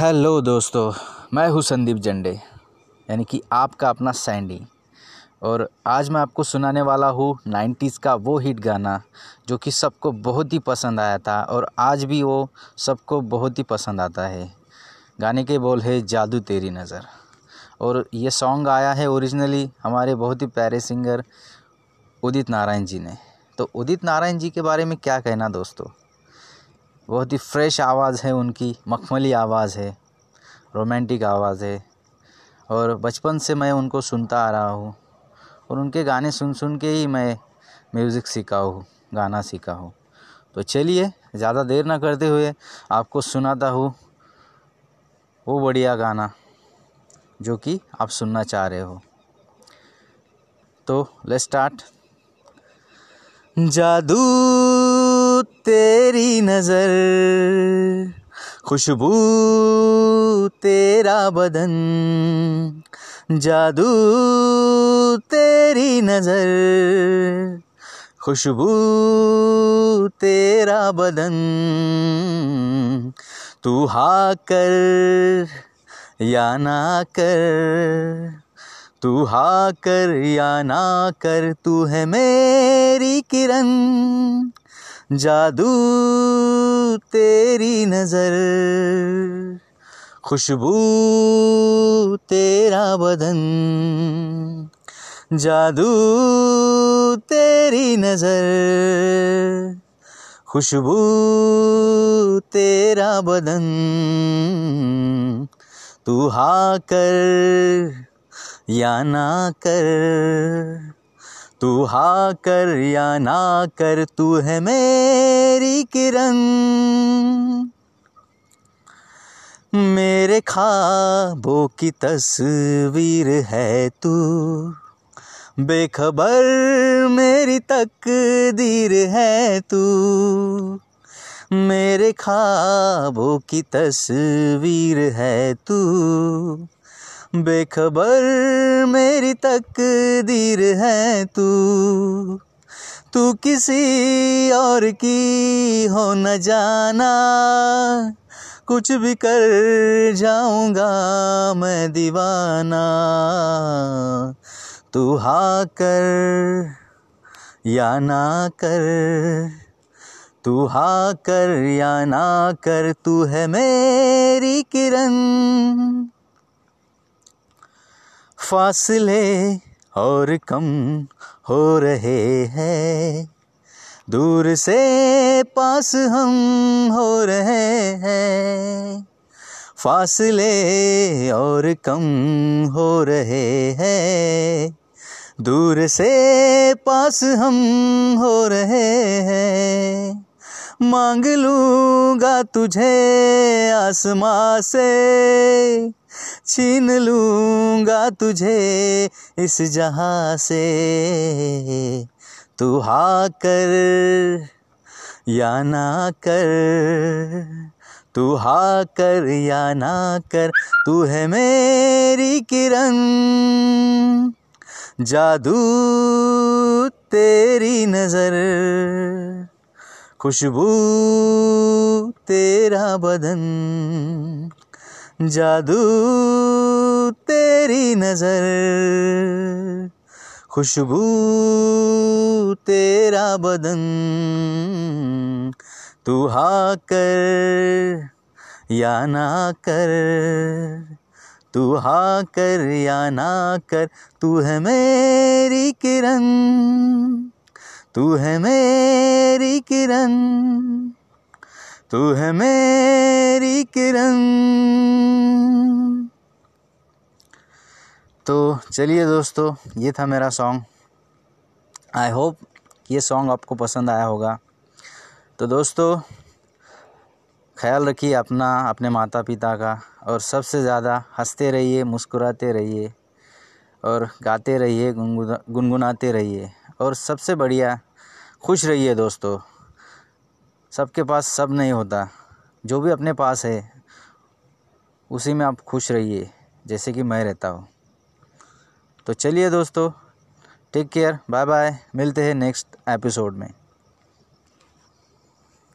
Hello दोस्तों, मैं हूँ संदीप जंडे, यानी कि आपका अपना सैंडी। और आज मैं आपको सुनाने वाला हूँ नाइन्टीज़ का वो हिट गाना जो कि सबको बहुत ही पसंद आया था और आज भी वो सबको बहुत ही पसंद आता है। गाने के बोल है, जादू तेरी नज़र। और ये सॉन्ग आया है ओरिजिनली हमारे बहुत ही प्यारे सिंगर उदित नारायण जी ने। तो उदित नारायण जी के बारे में क्या कहना दोस्तों? बहुत ही फ्रेश आवाज़ है उनकी, मखमली आवाज़ है रोमांटिक आवाज़ है। और बचपन से मैं उनको सुनता आ रहा हूँ और उनके गाने सुन सुन के ही मैं म्यूज़िक सीखा हूँ, गाना सीखा हूँ। तो चलिए, ज़्यादा देर ना करते हुए आपको सुनाता हूँ वो बढ़िया गाना जो कि आप सुनना चाह रहे हो। तो लेट्स स्टार्ट जादू तेरी नज़र, खुशबू तेरा बदन, जादू तेरी नज़र, खुशबू तेरा बदन। तू हा कर या ना कर तू हा कर या ना कर तू है मेरी किरण। जादू तेरी नज़र, खुशबू तेरा बदन। जादू तेरी नज़र, खुशबू तेरा बदन। तू हा कर या ना कर तू हा कर या ना कर, तू है मेरी किरण। मेरे ख्वाबों की तस्वीर है तू। बेखबर मेरी तकदीर है तू। मेरे ख्वाबों की तस्वीर है तू। बेखबर मेरी तकदीर है तू। तू किसी और की हो न जाना। कुछ भी कर जाऊँगा मैं दीवाना। तू हा कर या ना कर। तू हा कर या ना कर, तू है मेरी किरण। फासले और कम हो रहे हैं। दूर से पास हम हो रहे हैं। फासले और कम हो रहे हैं। दूर से पास हम हो रहे हैं। मांग लूँगा तुझे आसमां से। छीन लूँगा तुझे इस जहाँ से। तू हा कर या ना कर। तू हा कर या ना कर। तू है मेरी किरण। जादू तेरी नज़र। खुशबू तेरा बदन, जादू तेरी नज़र। खुशबू तेरा बदन, तू हा कर या ना कर तू हा कर या ना कर तू है मेरी किरण, तू है मेरी किरण, तू है मेरी किरण। तो चलिए दोस्तों, ये था मेरा सॉन्ग आई होप ये सॉन्ग आपको पसंद आया होगा। तो दोस्तों, ख्याल रखिए अपना, अपने माता पिता का, और सबसे ज़्यादा हँसते रहिए, मुस्कुराते रहिए, और गाते रहिए गुनगुनाते रहिए, और सबसे बढ़िया, खुश रहिए दोस्तों। सबके पास सब नहीं होता। जो भी अपने पास है, उसी में आप खुश रहिए, जैसे कि मैं रहता हूँ। तो चलिए दोस्तों टेक केयर बाय बाय मिलते हैं नेक्स्ट एपिसोड में।